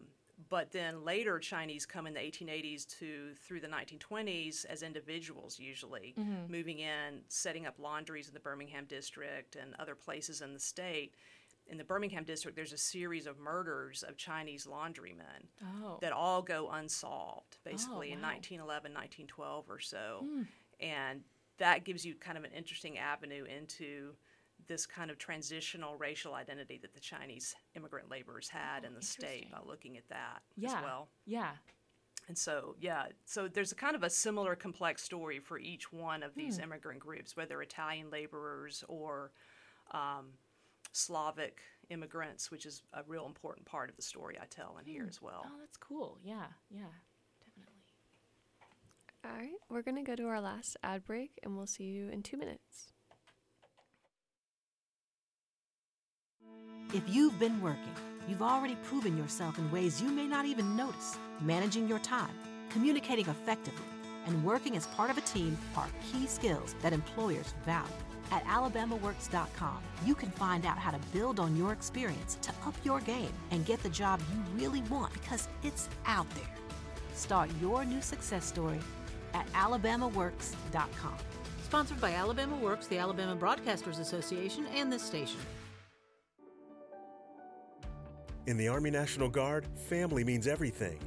but then later, Chinese come in the 1880s to through the 1920s as individuals, usually moving in, setting up laundries in the Birmingham district and other places in the state. In the Birmingham district, there's a series of murders of Chinese laundrymen Oh. that all go unsolved, basically in wow. 1911, 1912 or so. And that gives you kind of an interesting avenue into this kind of transitional racial identity that the Chinese immigrant laborers had in the state by looking at that yeah. as well. Yeah. And so, yeah, so there's a kind of a similar complex story for each one of these immigrant groups, whether Italian laborers or um, Slavic immigrants, which is a real important part of the story I tell in here hmm. as well. Oh, that's cool. Yeah. Yeah. Definitely. All right, we're going to go to our last ad break and we'll see you in two minutes. If you've been working, you've already proven yourself in ways you may not even notice. Managing your time, communicating effectively, and working as part of a team are key skills that employers value. At alabamaworks.com, you can find out how to build on your experience to up your game and get the job you really want because it's out there. Start your new success story at alabamaworks.com. Sponsored by Alabama Works, the Alabama Broadcasters Association, and this station. In the Army National Guard, family means everything.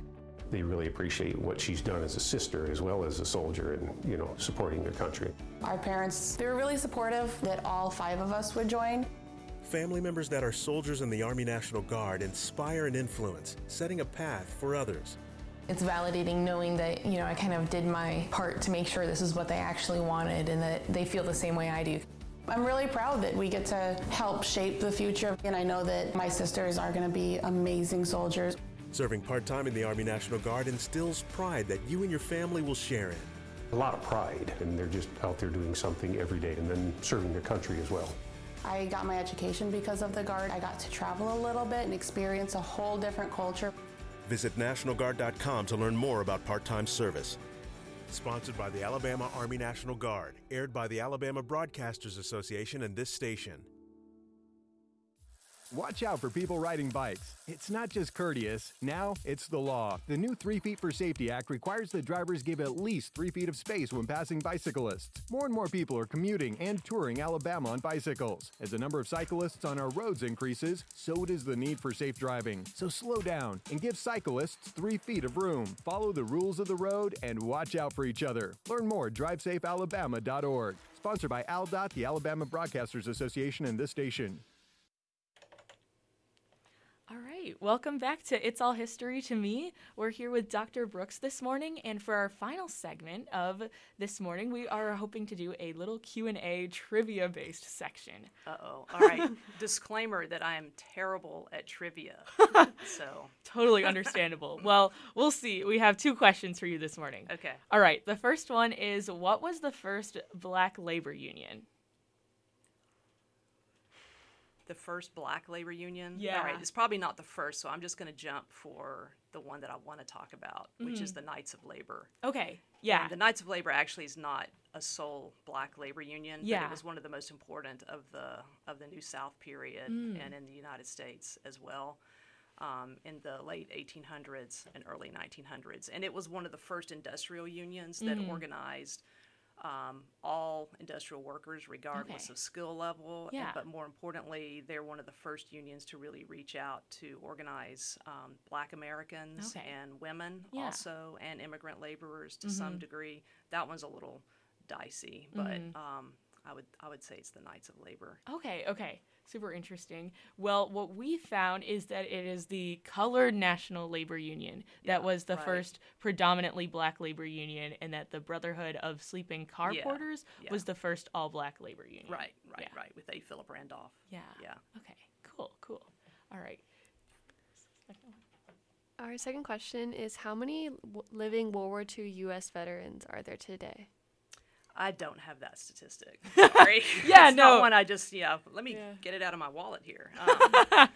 They really appreciate what she's done as a sister as well as a soldier and, you know, supporting their country. Our parents, they were really supportive that all five of us would join. Family members that are soldiers in the Army National Guard inspire and influence, setting a path for others. It's validating knowing that, you know, I kind of did my part to make sure this is what they actually wanted and that they feel the same way I do. I'm really proud that we get to help shape the future, and I know that my sisters are going to be amazing soldiers. Serving part time in the Army National Guard instills pride that you and your family will share in. A lot of pride, and they're just out there doing something every day and then serving their country as well. I got my education because of the Guard. I got to travel a little bit and experience a whole different culture. Visit NationalGuard.com to learn more about part time service. Sponsored by the Alabama Army National Guard, aired by the Alabama Broadcasters Association and this station. Watch out for people riding bikes. It's not just courteous, now it's the law. The new 3 Feet for Safety Act requires that drivers give at least 3 feet of space when passing bicyclists. More and more people are commuting and touring Alabama on bicycles. As the number of cyclists on our roads increases, so does the need for safe driving. So slow down and give cyclists 3 feet of room. Follow the rules of the road and watch out for each other. Learn more at drivesafealabama.org. Sponsored by ALDOT, the Alabama Broadcasters Association, and this station. Right, welcome back to It's All History to Me. We're here with Dr. Brooks this morning, and for our final segment of this morning, we are hoping to do a little Q&A trivia-based section. Uh-oh. All right. (laughs) Disclaimer that I am terrible at trivia. (laughs) so, Totally understandable. (laughs) well, we'll see. We have two questions for you this morning. okay. All right, the first one is what was the first black labor union? The first black labor union. Yeah. All right. It's probably not the first, so I'm just going to jump for the one that I want to talk about, which is the Knights of Labor. Okay. Yeah. And the Knights of Labor actually is not a sole black labor union, but it was one of the most important of the of the New South period Mm. and in the United States as well. Um, in the late 1800s and early 1900s, and it was one of the first industrial unions that Mm. organized um, all industrial workers, regardless Okay. of skill level. and- but more importantly, they're one of the first unions to really reach out to organize um, Black Americans Okay. and women Yeah. also, and immigrant laborers to some degree. That one's a little dicey, but um, I would I would say it's the Knights of Labor. Okay, okay. Super interesting. Well, what we found is that it is the Colored National Labor Union that Yeah, was the right. first predominantly black labor union, and that the Brotherhood of Sleeping Car Yeah, Porters yeah. was the first all black labor union. Right, right, Yeah. right. With A. Philip Randolph. Yeah. Yeah. Okay, cool, cool. All right. Our second question is How many living World War II U.S. veterans are there today? I don't have that statistic. (laughs) Sorry. Yeah, no. one I just yeah. Let me Yeah. get it out of my wallet here. (laughs) Um,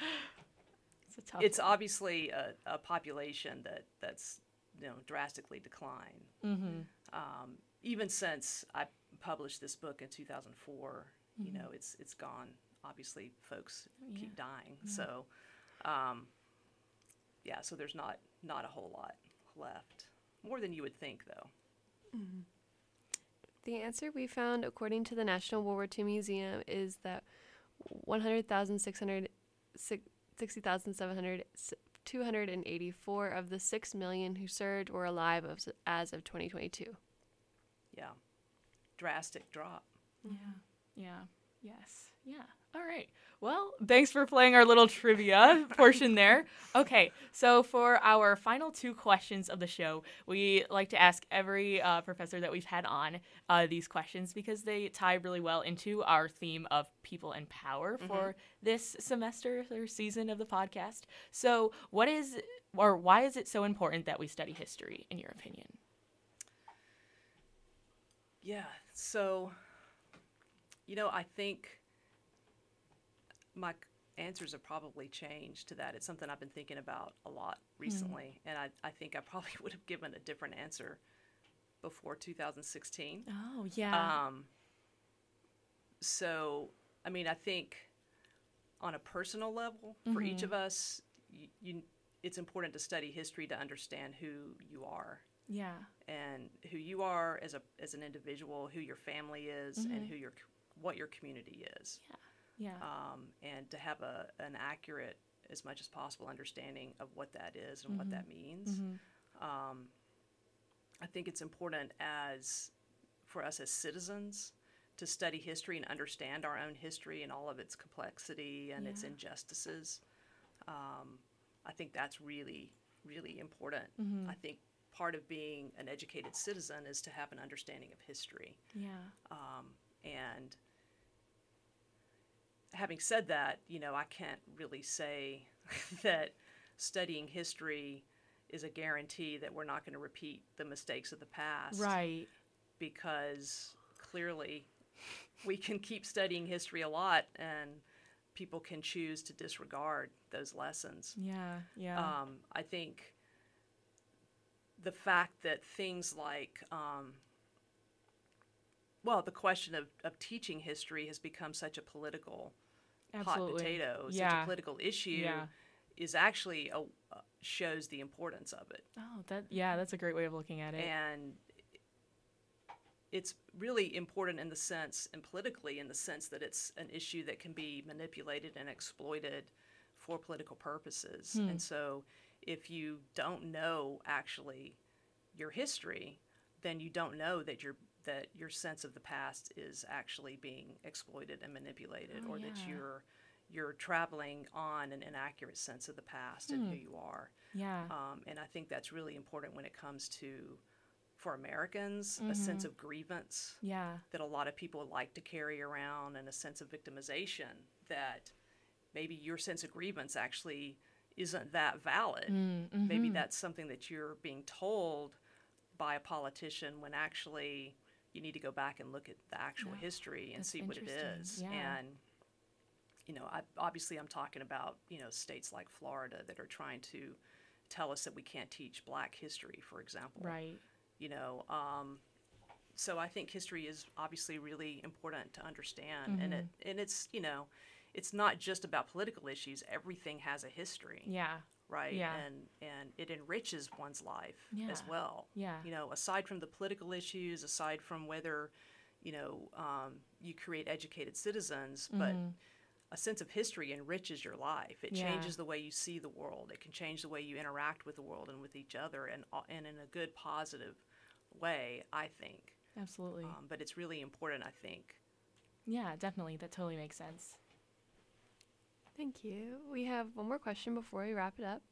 It's a it's obviously a, a population that that's you know drastically declined. Mm-hmm. Um, even since I published this book in 2004, you Mm-hmm. know it's it's gone. Obviously, folks keep dying. So, um, yeah. So there's not not a whole lot left. More than you would think, though. The answer we found, according to the National World War II Museum, is that 100,600 six- 60,700 s- 284 of the 6 million who served were alive as, as of 2022. Yeah. Drastic drop. Yeah. Yeah. Yes. Yeah. All right. Well, thanks for playing our little trivia (laughs) portion there. Okay. So, for our final two questions of the show, we like to ask every uh, professor that we've had on uh, these questions because they tie really well into our theme of people and power for this semester or season of the podcast. So, what is or why is it so important that we study history, in your opinion? Yeah. So, you know, I think my answers have probably changed to that. It's something I've been thinking about a lot recently, mm-hmm. and I, I think I probably (laughs) would have given a different answer before 2016. Oh, yeah. Um, so, I mean, I think on a personal level, for each mm-hmm. of us, you, you, it's important to study history to understand who you are yeah. and who you are as a as an individual, who your family is, and mm-hmm. who your what your community is, Yeah. Um, and to have a an accurate, as much as possible, understanding of what that is and what that means. Um, I think it's important as for us as citizens to study history and understand our own history and all of its complexity and its injustices. Um, I think that's really, really important. I think part of being an educated citizen is to have an understanding of history. Yeah. Um, and having said that, you know, I can't really say (laughs) that studying history is a guarantee that we're not going to repeat the mistakes of the past. Right. Because clearly we can keep studying history a lot and people can choose to disregard those lessons. Yeah, yeah. Um, I think the fact that things like, um, well, the question of, of teaching history has become such a political Absolutely. hot potato, such Yeah. a political issue, Yeah. is actually a, uh, shows the importance of it. Oh, that yeah, that's a great way of looking at it. And it's really important in the sense, and politically in the sense that it's an issue that can be manipulated and exploited for political purposes. Hmm. And so if you don't know actually your history, then you don't know that your that your sense of the past is actually being exploited and manipulated Oh, or that you're you're traveling on an inaccurate sense of the past and who Hmm. you are. yeah. Um, and I think that's really important when it comes to, for Americans, a sense of grievance yeah. that a lot of people like to carry around and a sense of victimization that maybe your sense of grievance actually isn't that valid. Mm, Maybe mhm. that's something that you're being told by a politician when actually you need to go back and look at the actual Yeah, history and that's see what it is. Yeah. And you know, I, obviously, I'm talking about you know states like Florida that are trying to tell us that we can't teach Black history, for example. Right. You know, um, so I think history is obviously really important to understand, and it Mm-hmm. and it's you know, it's not just about political issues. Everything has a history Yeah. Right? Yeah. And and it enriches one's life as well. Yeah. You know, aside from the political issues, aside from whether, you know, um, you create educated citizens, but a sense of history enriches your life. It Mm-hmm. Yeah. changes the way you see the world. It can change the way you interact with the world and with each other, and and in a good, positive way, I think. Absolutely. Um, but it's really important, I think. yeah, definitely. That totally makes sense. Thank you. We have one more question before we wrap it up,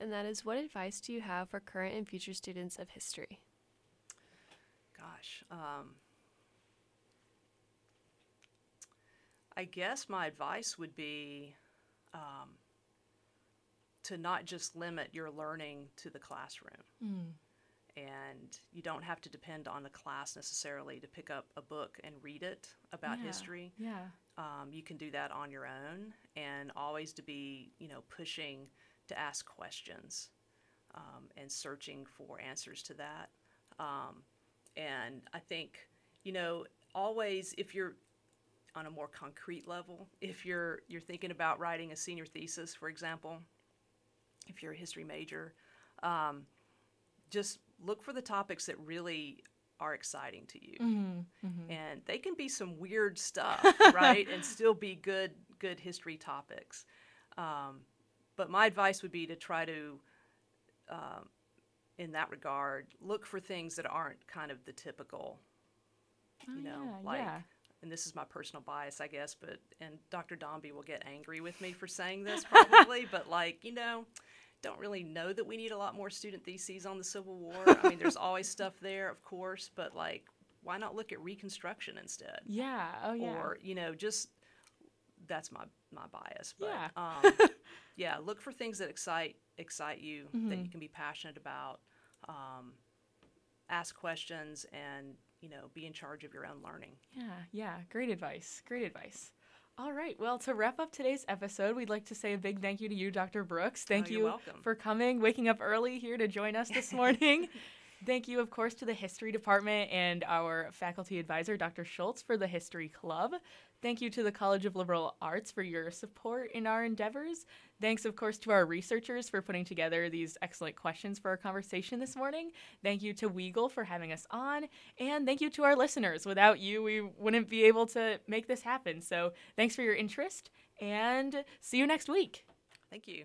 and that is what advice do you have for current and future students of history? Gosh. Um, I guess my advice would be um, to not just limit your learning to the classroom. And you don't have to depend on the class necessarily to pick up a book and read it about Yeah, history. Yeah. Um, you can do that on your own, and always to be, you know, pushing to ask questions um, and searching for answers to that. Um, and I think, you know, always if you're on a more concrete level, if you're you're thinking about writing a senior thesis, for example, if you're a history major, um, just look for the topics that really are exciting to you and they can be some weird stuff, (laughs) right? and still be good good history topics. Um, but my advice would be to try to, um, in that regard, look for things that aren't kind of the typical, you Oh, know, yeah, like. yeah. And this is my personal bias, I guess, but and Dr. Dombey will get angry with me for saying this (laughs) probably, but like you know, don't really know that we need a lot more student theses on the Civil War. I mean, there's (laughs) always stuff there, of course, but like, why not look at Reconstruction instead? Yeah. Oh, yeah. Or you know, just that's my my bias. But Yeah. um, (laughs) yeah, look for things that excite excite you that Mm-hmm. you can be passionate about. Um, ask questions and you know be in charge of your own learning. Yeah, yeah, great advice. Great advice. All right. Well, to wrap up today's episode, we'd like to say a big thank you to you, Dr. Brooks. Thank Oh, welcome. for coming, waking up early here to join us this morning. (laughs) thank you, of course, to the History Department and our faculty advisor, Dr. Schultz, for the History Club. Thank you to the College of Liberal Arts for your support in our endeavors. Thanks, of course, to our researchers for putting together these excellent questions for our conversation this morning. Thank you to Weagle for having us on. And thank you to our listeners. Without you, we wouldn't be able to make this happen. So thanks for your interest and see you next week. Thank you.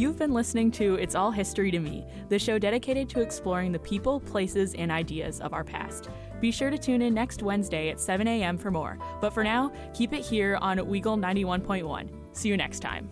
You've been listening to It's All History to Me, the show dedicated to exploring the people, places, and ideas of our past. Be sure to tune in next Wednesday at 7 a.m. for more. But for now, keep it here on Weagle 91.1. See you next time.